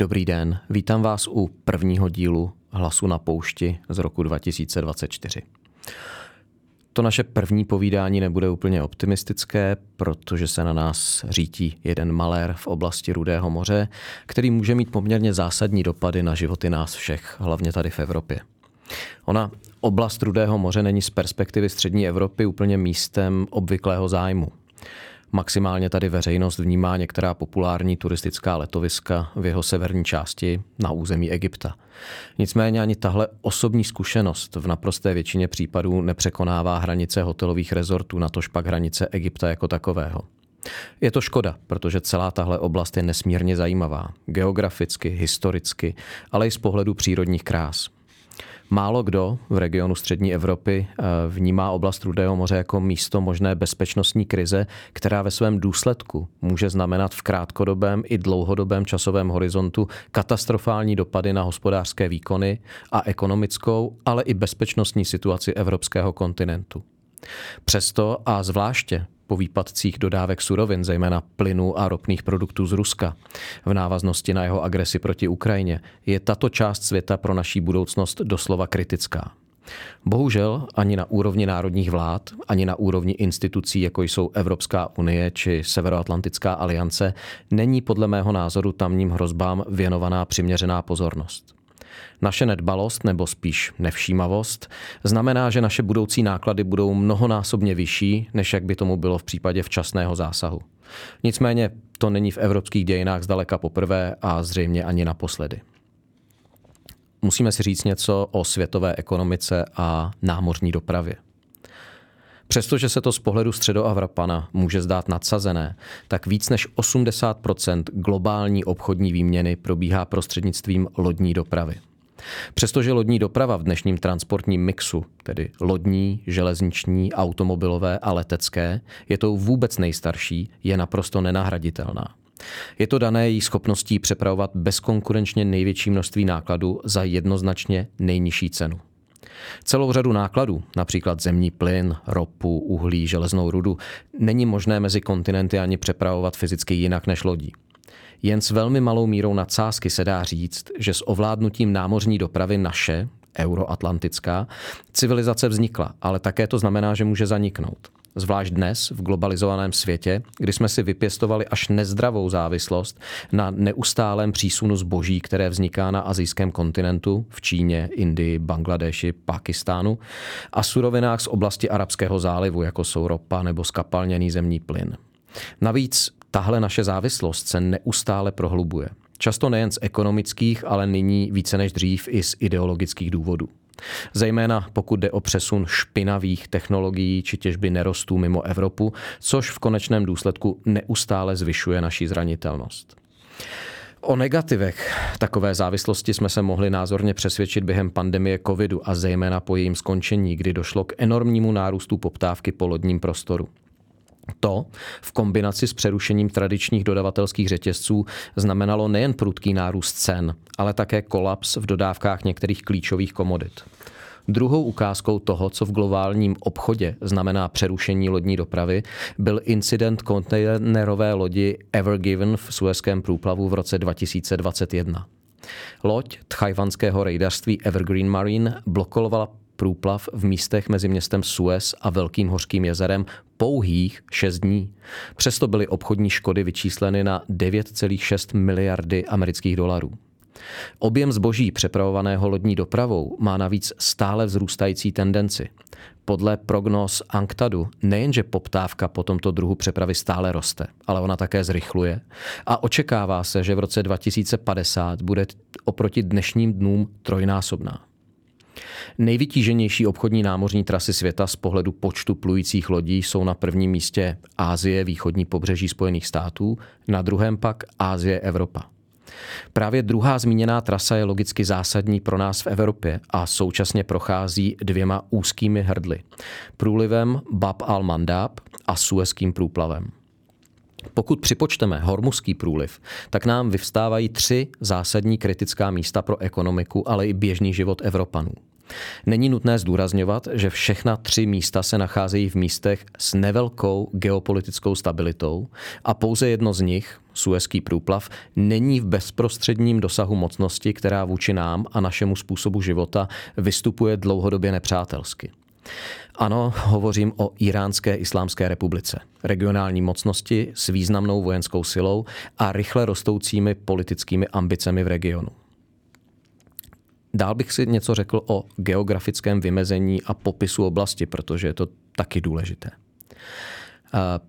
Dobrý den, vítám vás u prvního dílu Hlasu na poušti z roku 2024. To naše první povídání nebude úplně optimistické, protože se na nás řítí jeden malér v oblasti Rudého moře, který může mít poměrně zásadní dopady na životy nás všech, hlavně tady v Evropě. Ona, oblast Rudého moře není z perspektivy střední Evropy úplně místem obvyklého zájmu. Maximálně tady veřejnost vnímá některá populární turistická letoviska v jeho severní části na území Egypta. Nicméně ani tahle osobní zkušenost v naprosté většině případů nepřekonává hranice hotelových rezortů, natož pak hranice Egypta jako takového. Je to škoda, protože celá tahle oblast je nesmírně zajímavá. Geograficky, historicky, ale i z pohledu přírodních krás. Málo kdo v regionu střední Evropy eh, vnímá oblast Rudého moře jako místo možné bezpečnostní krize, která ve svém důsledku může znamenat v krátkodobém i dlouhodobém časovém horizontu katastrofální dopady na hospodářské výkony a ekonomickou, ale i bezpečnostní situaci evropského kontinentu. Přesto a zvláště po výpadcích dodávek surovin, zejména plynu a ropných produktů z Ruska, v návaznosti na jeho agresi proti Ukrajině, je tato část světa pro naší budoucnost doslova kritická. Bohužel ani na úrovni národních vlád, ani na úrovni institucí, jako jsou Evropská unie či Severoatlantická aliance, není podle mého názoru tamním hrozbám věnovaná přiměřená pozornost. Naše nedbalost, nebo spíš nevšímavost, znamená, že naše budoucí náklady budou mnohonásobně vyšší, než jak by tomu bylo v případě včasného zásahu. Nicméně to není v evropských dějinách zdaleka poprvé a zřejmě ani naposledy. Musíme si říct něco o světové ekonomice a námořní dopravě. Přestože se to z pohledu středoavrapana může zdát nadsazené, tak víc než 80% globální obchodní výměny probíhá prostřednictvím lodní dopravy. Přestože lodní doprava v dnešním transportním mixu, tedy lodní, železniční, automobilové a letecké, je tou vůbec nejstarší, je naprosto nenahraditelná. Je to dané její schopností přepravovat bezkonkurenčně největší množství nákladů za jednoznačně nejnižší cenu. Celou řadu nákladů, například zemní plyn, ropu, uhlí, železnou rudu, není možné mezi kontinenty ani přepravovat fyzicky jinak než lodí. Jen s velmi malou mírou nadsázky se dá říct, že s ovládnutím námořní dopravy naše, euroatlantická, civilizace vznikla, ale také to znamená, že může zaniknout. Zvlášť dnes v globalizovaném světě, kdy jsme si vypěstovali až nezdravou závislost na neustálém přísunu zboží, které vzniká na azijském kontinentu, v Číně, Indii, Bangladeši, Pakistánu a surovinách z oblasti Arabského zálivu, jako jsou ropa nebo skapalněný zemní plyn. Navíc tahle naše závislost se neustále prohlubuje. Často nejen z ekonomických, ale nyní více než dřív i z ideologických důvodů. Zejména pokud jde o přesun špinavých technologií či těžby nerostů mimo Evropu, což v konečném důsledku neustále zvyšuje naší zranitelnost. O negativech takové závislosti jsme se mohli názorně přesvědčit během pandemie covidu a zejména po jejím skončení, kdy došlo k enormnímu nárůstu poptávky po lodním prostoru. To v kombinaci s přerušením tradičních dodavatelských řetězců znamenalo nejen prudký nárůst cen, ale také kolaps v dodávkách některých klíčových komodit. Druhou ukázkou toho, co v globálním obchodě znamená přerušení lodní dopravy, byl incident kontejnerové lodi Ever Given v Suezském průplavu v roce 2021. Loď tchajvanského rejdařství Evergreen Marine blokovala průplav v místech mezi městem Suez a Velkým hořkým jezerem pouhých 6 dní. Přesto byly obchodní škody vyčísleny na 9,6 miliardy amerických dolarů. Objem zboží přepravovaného lodní dopravou má navíc stále vzrůstající tendenci. Podle prognóz Anktadu nejenže poptávka po tomto druhu přepravy stále roste, ale ona také zrychluje a očekává se, že v roce 2050 bude oproti dnešním dnům trojnásobná. Nejvytíženější obchodní námořní trasy světa z pohledu počtu plujících lodí jsou na prvním místě Ázie, východní pobřeží Spojených států, na druhém pak Ázie, Evropa. Právě druhá zmíněná trasa je logicky zásadní pro nás v Evropě a současně prochází dvěma úzkými hrdly. Průlivem Bab al-Mandab a Suezkým průplavem. Pokud připočteme Hormuský průliv, tak nám vyvstávají tři zásadní kritická místa pro ekonomiku, ale i běžný život Evropanů. Není nutné zdůrazňovat, že všechna tři místa se nacházejí v místech s nevelkou geopolitickou stabilitou a pouze jedno z nich, Suezký průplav, není v bezprostředním dosahu mocnosti, která vůči nám a našemu způsobu života vystupuje dlouhodobě nepřátelsky. Ano, hovořím o Iránské islámské republice, regionální mocnosti s významnou vojenskou silou a rychle rostoucími politickými ambicemi v regionu. Dál bych si něco řekl o geografickém vymezení a popisu oblasti, protože je to taky důležité.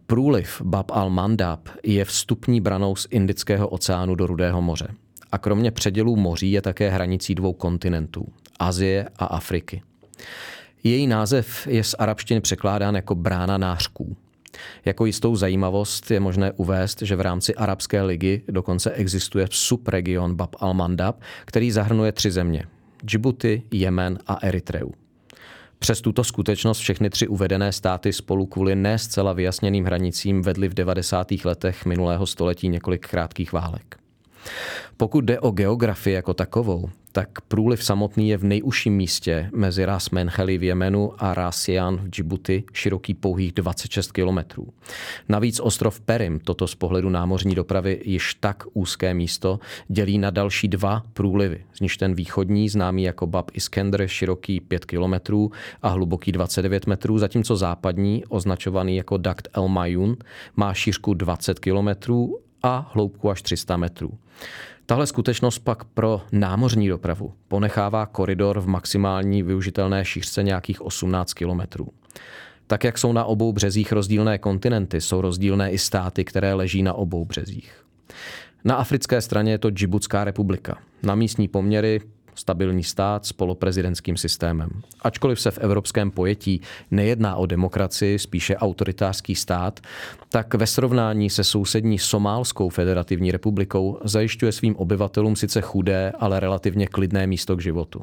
Průliv Bab al-Mandab je vstupní branou z Indického oceánu do Rudého moře. A kromě předělů moří je také hranicí dvou kontinentů, Azie a Afriky. Její název je z arabštiny překládán jako brána nářků. Jako jistou zajímavost je možné uvést, že v rámci Arabské ligy dokonce existuje subregion Bab al-Mandab, který zahrnuje tři země. Djibouti, Jemen a Eritreu. Přes tuto skutečnost všechny tři uvedené státy spolu kvůli ne zcela vyjasněným hranicím vedly v 90. letech minulého století několik krátkých válek. Pokud jde o geografii jako takovou, tak průliv samotný je v nejužším místě mezi Ras Mencheli v Jemenu a Ras Sian v Djibouti široký pouhých 26 kilometrů. Navíc ostrov Perim, toto z pohledu námořní dopravy již tak úzké místo, dělí na další dva průlivy, z nichž ten východní, známý jako Bab Iskender, široký 5 kilometrů a hluboký 29 metrů, zatímco západní, označovaný jako Dakt El Mayun, má šířku 20 kilometrů a hloubku až 300 metrů. Tahle skutečnost pak pro námořní dopravu ponechává koridor v maximální využitelné šířce nějakých 18 kilometrů. Tak jak jsou na obou březích rozdílné kontinenty, jsou rozdílné i státy, které leží na obou březích. Na africké straně je to Džibutská republika. Na místní poměry stabilní stát s poloprezidentským systémem. Ačkoliv se v evropském pojetí nejedná o demokracii, spíše autoritářský stát, tak ve srovnání se sousední Somálskou federativní republikou zajišťuje svým obyvatelům sice chudé, ale relativně klidné místo k životu.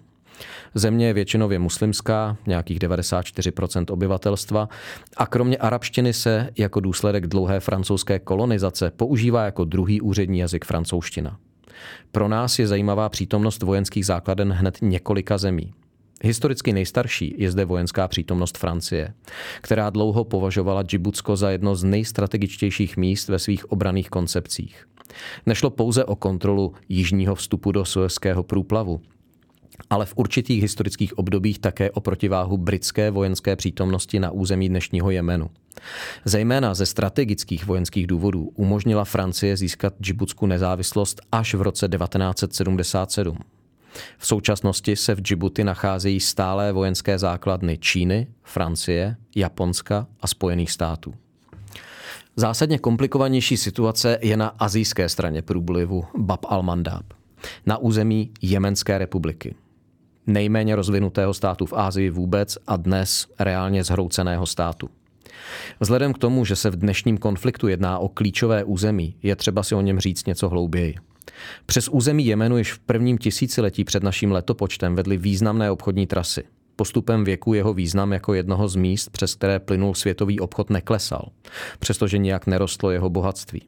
Země je většinově muslimská, nějakých 94% obyvatelstva, a kromě arabštiny se jako důsledek dlouhé francouzské kolonizace používá jako druhý úřední jazyk francouzština. Pro nás je zajímavá přítomnost vojenských základen hned několika zemí. Historicky nejstarší je zde vojenská přítomnost Francie, která dlouho považovala Džibutsko za jedno z nejstrategičtějších míst ve svých obraných koncepcích. Nešlo pouze o kontrolu jižního vstupu do Suezského průplavu, ale v určitých historických obdobích také o protiváhu britské vojenské přítomnosti na území dnešního Jemenu. Zejména ze strategických vojenských důvodů umožnila Francie získat Džibutsku nezávislost až v roce 1977. V současnosti se v Džibuti nacházejí stálé vojenské základny Číny, Francie, Japonska a Spojených států. Zásadně komplikovanější situace je na azijské straně průblivu Bab al-Mandab, na území Jemenské republiky nejméně rozvinutého státu v Ázii vůbec a dnes reálně zhrouceného státu. Vzhledem k tomu, že se v dnešním konfliktu jedná o klíčové území, je třeba si o něm říct něco hlouběji. Přes území Jemenu již v prvním tisíciletí před naším letopočtem vedly významné obchodní trasy. Postupem věku jeho význam jako jednoho z míst, přes které plynul světový obchod, neklesal, přestože nijak nerostlo jeho bohatství.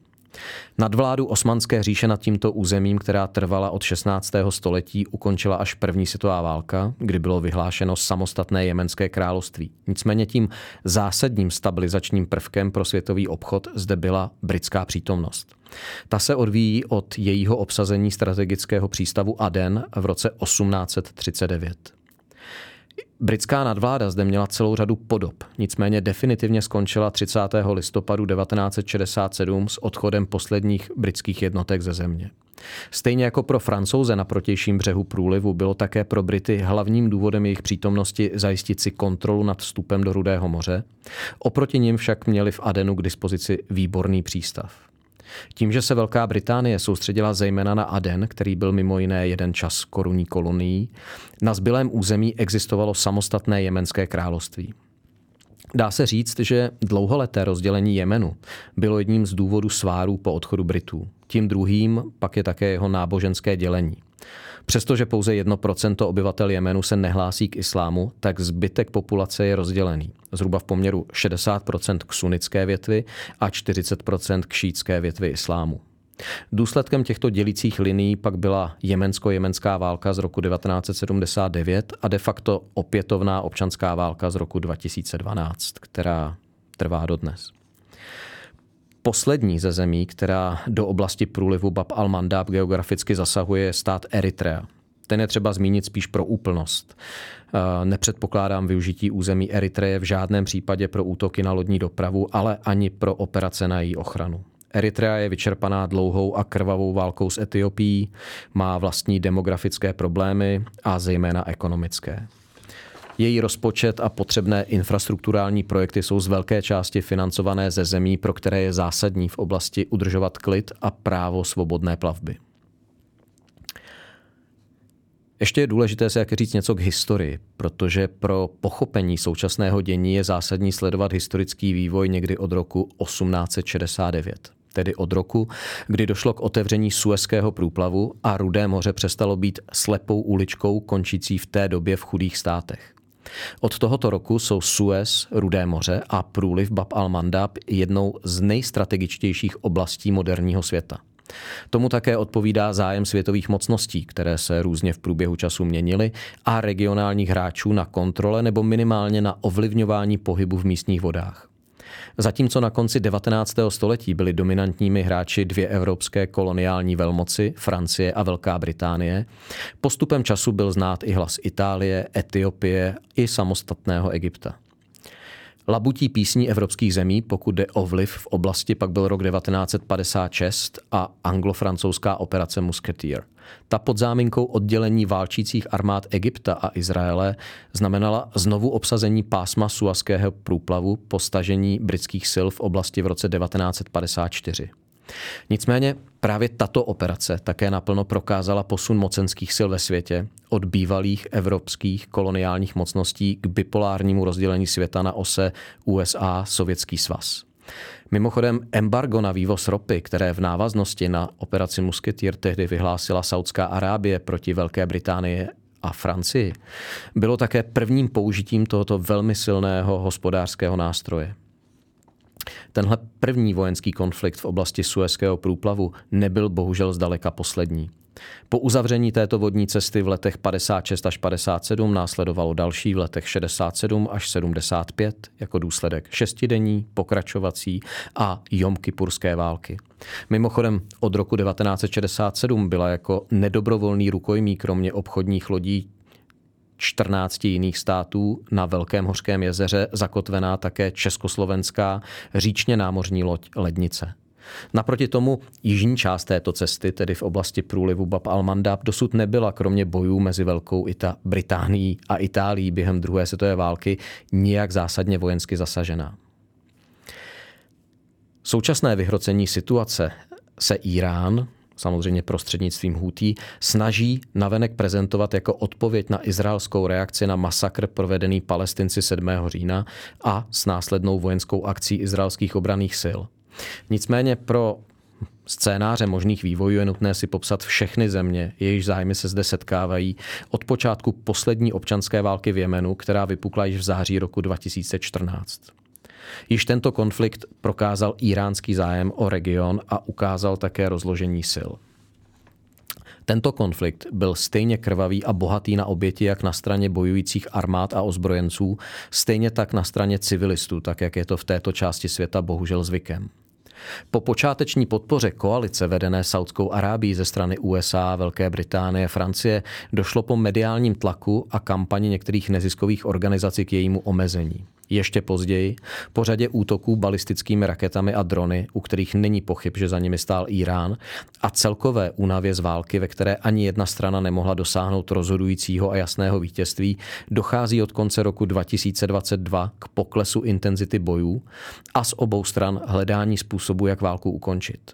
Nadvládu Osmanské říše nad tímto územím, která trvala od 16. století, ukončila až první světová válka, kdy bylo vyhlášeno samostatné jemenské království. Nicméně tím zásadním stabilizačním prvkem pro světový obchod zde byla britská přítomnost. Ta se odvíjí od jejího obsazení strategického přístavu Aden v roce 1839. Britská nadvláda zde měla celou řadu podob, nicméně definitivně skončila 30. listopadu 1967 s odchodem posledních britských jednotek ze země. Stejně jako pro francouze na protějším břehu průlivu bylo také pro Brity hlavním důvodem jejich přítomnosti zajistit si kontrolu nad vstupem do Rudého moře. Oproti nim však měli v Adenu k dispozici výborný přístav. Tím, že se Velká Británie soustředila zejména na Aden, který byl mimo jiné jeden čas korunní kolonií, na zbylém území existovalo samostatné jemenské království. Dá se říct, že dlouholeté rozdělení Jemenu bylo jedním z důvodů svárů po odchodu Britů. Tím druhým pak je také jeho náboženské dělení. Přestože pouze 1% obyvatel Jemenu se nehlásí k islámu, tak zbytek populace je rozdělený. Zhruba v poměru 60% k sunnické větvi a 40% k šítské větvi islámu. Důsledkem těchto dělicích linií pak byla jemensko-jemenská válka z roku 1979 a de facto opětovná občanská válka z roku 2012, která trvá dodnes. Poslední ze zemí, která do oblasti průlivu Bab al-Mandab geograficky zasahuje, je stát Eritrea. Ten je třeba zmínit spíš pro úplnost. Eh, nepředpokládám využití území Eritreje v žádném případě pro útoky na lodní dopravu, ale ani pro operace na její ochranu. Eritrea je vyčerpaná dlouhou a krvavou válkou s Etiopií, má vlastní demografické problémy a zejména ekonomické. Její rozpočet a potřebné infrastrukturální projekty jsou z velké části financované ze zemí, pro které je zásadní v oblasti udržovat klid a právo svobodné plavby. Ještě je důležité se jak říct něco k historii, protože pro pochopení současného dění je zásadní sledovat historický vývoj někdy od roku 1869 tedy od roku, kdy došlo k otevření Suezského průplavu a Rudé moře přestalo být slepou uličkou končící v té době v chudých státech. Od tohoto roku jsou Suez, Rudé moře a průliv Bab al-Mandab jednou z nejstrategičtějších oblastí moderního světa. Tomu také odpovídá zájem světových mocností, které se různě v průběhu času měnily, a regionálních hráčů na kontrole nebo minimálně na ovlivňování pohybu v místních vodách. Zatímco na konci 19. století byly dominantními hráči dvě evropské koloniální velmoci, Francie a Velká Británie, postupem času byl znát i hlas Itálie, Etiopie i samostatného Egypta. Labutí písní evropských zemí, pokud jde o vliv v oblasti, pak byl rok 1956 a anglo-francouzská operace Musketeer. Ta pod záminkou oddělení válčících armád Egypta a Izraele znamenala znovu obsazení pásma Suazského průplavu po stažení britských sil v oblasti v roce 1954. Nicméně právě tato operace také naplno prokázala posun mocenských sil ve světě od bývalých evropských koloniálních mocností k bipolárnímu rozdělení světa na ose USA-Sovětský svaz. Mimochodem, embargo na vývoz ropy, které v návaznosti na operaci Musketeer tehdy vyhlásila Saudská Arábie proti Velké Británii a Francii, bylo také prvním použitím tohoto velmi silného hospodářského nástroje. Tenhle první vojenský konflikt v oblasti Suezského průplavu nebyl bohužel zdaleka poslední. Po uzavření této vodní cesty v letech 56 až 57 následovalo další v letech 67 až 75 jako důsledek šestidenní, pokračovací a jomkypurské války. Mimochodem od roku 1967 byla jako nedobrovolný rukojmí kromě obchodních lodí 14 jiných států na Velkém hořkém jezeře zakotvená také československá říčně námořní loď Lednice. Naproti tomu jižní část této cesty, tedy v oblasti průlivu Bab al-Mandab, dosud nebyla kromě bojů mezi Velkou Ita Británií a Itálií během druhé světové války nijak zásadně vojensky zasažená. Současné vyhrocení situace se Irán, samozřejmě prostřednictvím Hutí, snaží navenek prezentovat jako odpověď na izraelskou reakci na masakr provedený palestinci 7. října a s následnou vojenskou akcí izraelských obraných sil. Nicméně pro scénáře možných vývojů je nutné si popsat všechny země, jejichž zájmy se zde setkávají od počátku poslední občanské války v Jemenu, která vypukla již v září roku 2014. Již tento konflikt prokázal iránský zájem o region a ukázal také rozložení sil. Tento konflikt byl stejně krvavý a bohatý na oběti jak na straně bojujících armád a ozbrojenců, stejně tak na straně civilistů, tak jak je to v této části světa bohužel zvykem. Po počáteční podpoře koalice vedené Saudskou Arábií ze strany USA, Velké Británie, Francie došlo po mediálním tlaku a kampani některých neziskových organizací k jejímu omezení. Ještě později, po řadě útoků balistickými raketami a drony, u kterých není pochyb, že za nimi stál Irán, a celkové únavě z války, ve které ani jedna strana nemohla dosáhnout rozhodujícího a jasného vítězství, dochází od konce roku 2022 k poklesu intenzity bojů a z obou stran hledání způsobu, jak válku ukončit.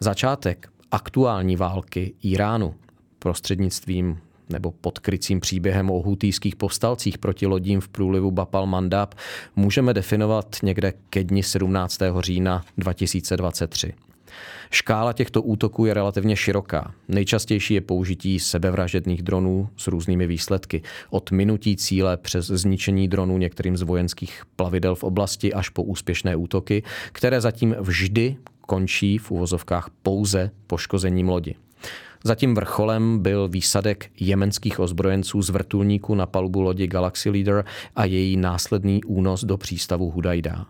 Začátek aktuální války Iránu prostřednictvím nebo pod krycím příběhem o hutýských povstalcích proti lodím v průlivu Bapal Mandab můžeme definovat někde ke dni 17. října 2023. Škála těchto útoků je relativně široká. Nejčastější je použití sebevražedných dronů s různými výsledky. Od minutí cíle přes zničení dronů některým z vojenských plavidel v oblasti až po úspěšné útoky, které zatím vždy končí v uvozovkách pouze poškozením lodi. Zatím vrcholem byl výsadek jemenských ozbrojenců z vrtulníku na palubu lodi Galaxy Leader a její následný únos do přístavu Hudajda.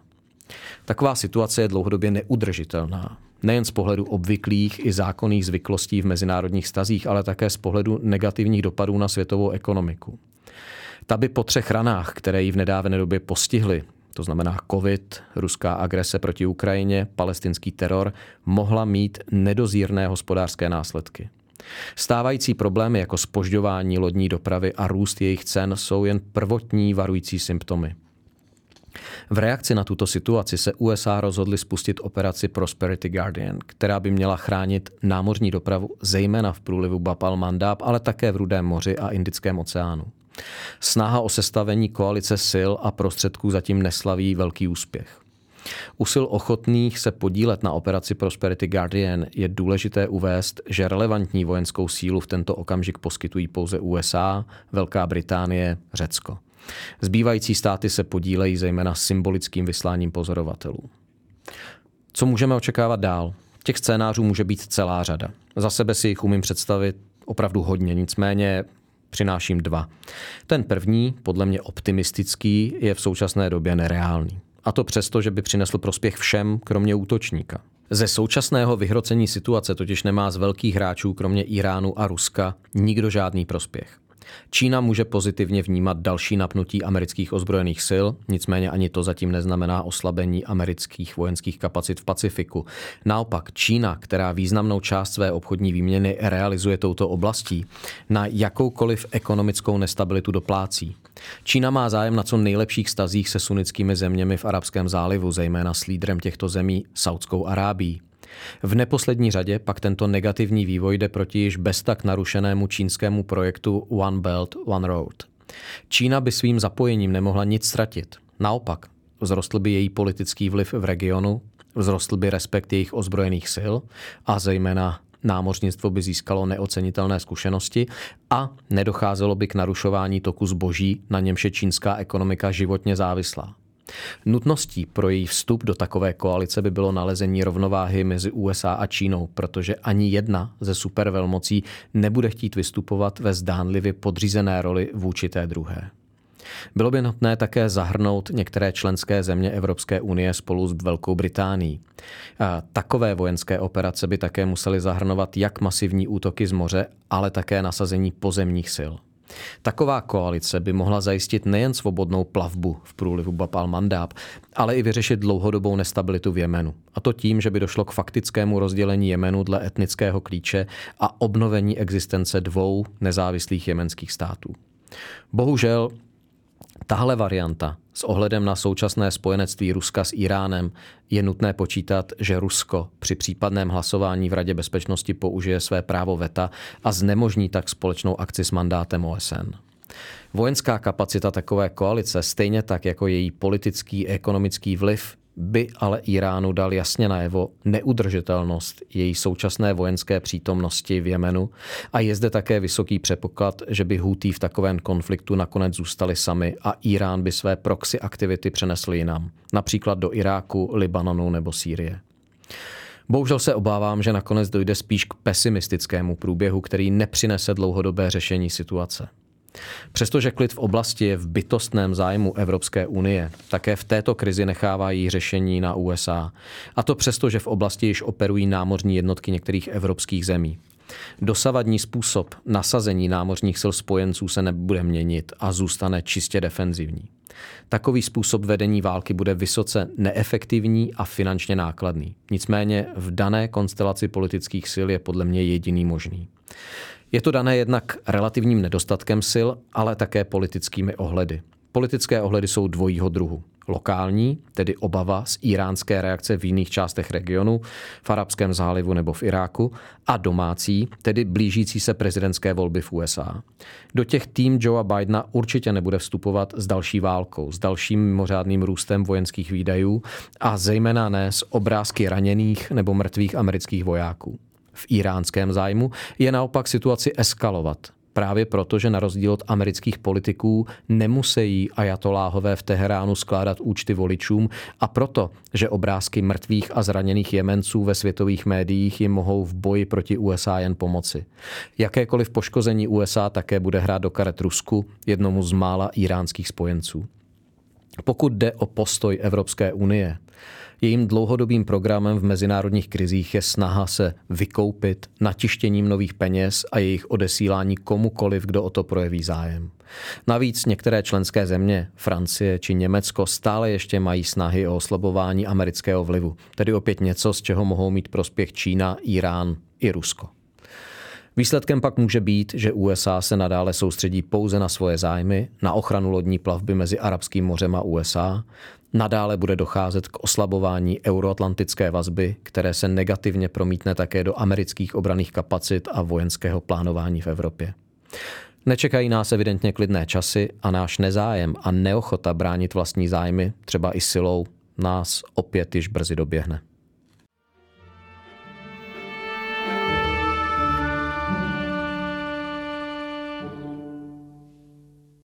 Taková situace je dlouhodobě neudržitelná. Nejen z pohledu obvyklých i zákonných zvyklostí v mezinárodních stazích, ale také z pohledu negativních dopadů na světovou ekonomiku. Ta by po třech ranách, které ji v nedávné době postihly, to znamená COVID, ruská agrese proti Ukrajině, palestinský teror, mohla mít nedozírné hospodářské následky. Stávající problémy jako spožďování lodní dopravy a růst jejich cen jsou jen prvotní varující symptomy. V reakci na tuto situaci se USA rozhodly spustit operaci Prosperity Guardian, která by měla chránit námořní dopravu zejména v průlivu Bapal Mandab, ale také v Rudém moři a Indickém oceánu. Snaha o sestavení koalice sil a prostředků zatím neslaví velký úspěch. U sil ochotných se podílet na operaci Prosperity Guardian je důležité uvést, že relevantní vojenskou sílu v tento okamžik poskytují pouze USA, Velká Británie, Řecko. Zbývající státy se podílejí zejména symbolickým vysláním pozorovatelů. Co můžeme očekávat dál? Těch scénářů může být celá řada. Za sebe si jich umím představit opravdu hodně, nicméně přináším dva. Ten první, podle mě optimistický, je v současné době nereálný. A to přesto, že by přinesl prospěch všem, kromě útočníka. Ze současného vyhrocení situace totiž nemá z velkých hráčů, kromě Iránu a Ruska, nikdo žádný prospěch. Čína může pozitivně vnímat další napnutí amerických ozbrojených sil, nicméně ani to zatím neznamená oslabení amerických vojenských kapacit v Pacifiku. Naopak Čína, která významnou část své obchodní výměny realizuje touto oblastí, na jakoukoliv ekonomickou nestabilitu doplácí. Čína má zájem na co nejlepších stazích se sunnickými zeměmi v Arabském zálivu, zejména s lídrem těchto zemí Saudskou Arábií. V neposlední řadě pak tento negativní vývoj jde proti již bez tak narušenému čínskému projektu One Belt, One Road. Čína by svým zapojením nemohla nic ztratit. Naopak, vzrostl by její politický vliv v regionu, vzrostl by respekt jejich ozbrojených sil a zejména námořnictvo by získalo neocenitelné zkušenosti a nedocházelo by k narušování toku zboží, na němž je čínská ekonomika životně závislá. Nutností pro její vstup do takové koalice by bylo nalezení rovnováhy mezi USA a Čínou, protože ani jedna ze supervelmocí nebude chtít vystupovat ve zdánlivě podřízené roli vůči té druhé. Bylo by nutné také zahrnout některé členské země Evropské unie spolu s Velkou Británií. A takové vojenské operace by také musely zahrnovat jak masivní útoky z moře, ale také nasazení pozemních sil. Taková koalice by mohla zajistit nejen svobodnou plavbu v průlivu Bapal Mandab, ale i vyřešit dlouhodobou nestabilitu v Jemenu. A to tím, že by došlo k faktickému rozdělení Jemenu dle etnického klíče a obnovení existence dvou nezávislých jemenských států. Bohužel Tahle varianta s ohledem na současné spojenectví Ruska s Iránem je nutné počítat, že Rusko při případném hlasování v Radě bezpečnosti použije své právo VETA a znemožní tak společnou akci s mandátem OSN. Vojenská kapacita takové koalice, stejně tak jako její politický a ekonomický vliv, by ale Iránu dal jasně najevo neudržitelnost její současné vojenské přítomnosti v Jemenu a je zde také vysoký předpoklad, že by Houthi v takovém konfliktu nakonec zůstali sami a Irán by své proxy aktivity přenesl jinam, například do Iráku, Libanonu nebo Sýrie. Bohužel se obávám, že nakonec dojde spíš k pesimistickému průběhu, který nepřinese dlouhodobé řešení situace. Přestože klid v oblasti je v bytostném zájmu Evropské unie, také v této krizi nechávají řešení na USA. A to přesto, že v oblasti již operují námořní jednotky některých evropských zemí. Dosavadní způsob nasazení námořních sil spojenců se nebude měnit a zůstane čistě defenzivní. Takový způsob vedení války bude vysoce neefektivní a finančně nákladný. Nicméně v dané konstelaci politických sil je podle mě jediný možný. Je to dané jednak relativním nedostatkem sil, ale také politickými ohledy. Politické ohledy jsou dvojího druhu. Lokální, tedy obava z iránské reakce v jiných částech regionu, v Arabském zálivu nebo v Iráku, a domácí, tedy blížící se prezidentské volby v USA. Do těch tým Joea Bidena určitě nebude vstupovat s další válkou, s dalším mimořádným růstem vojenských výdajů a zejména ne s obrázky raněných nebo mrtvých amerických vojáků. V iránském zájmu je naopak situaci eskalovat, právě proto, že na rozdíl od amerických politiků nemusí ajatoláhové v Teheránu skládat účty voličům a proto, že obrázky mrtvých a zraněných Jemenců ve světových médiích jim mohou v boji proti USA jen pomoci. Jakékoliv poškození USA také bude hrát do karet Rusku, jednomu z mála iránských spojenců. Pokud jde o postoj Evropské unie, Jejím dlouhodobým programem v mezinárodních krizích je snaha se vykoupit natištěním nových peněz a jejich odesílání komukoliv, kdo o to projeví zájem. Navíc některé členské země, Francie či Německo, stále ještě mají snahy o oslabování amerického vlivu, tedy opět něco, z čeho mohou mít prospěch Čína, Irán i Rusko. Výsledkem pak může být, že USA se nadále soustředí pouze na svoje zájmy, na ochranu lodní plavby mezi Arabským mořem a USA, Nadále bude docházet k oslabování euroatlantické vazby, které se negativně promítne také do amerických obraných kapacit a vojenského plánování v Evropě. Nečekají nás evidentně klidné časy a náš nezájem a neochota bránit vlastní zájmy, třeba i silou, nás opět již brzy doběhne.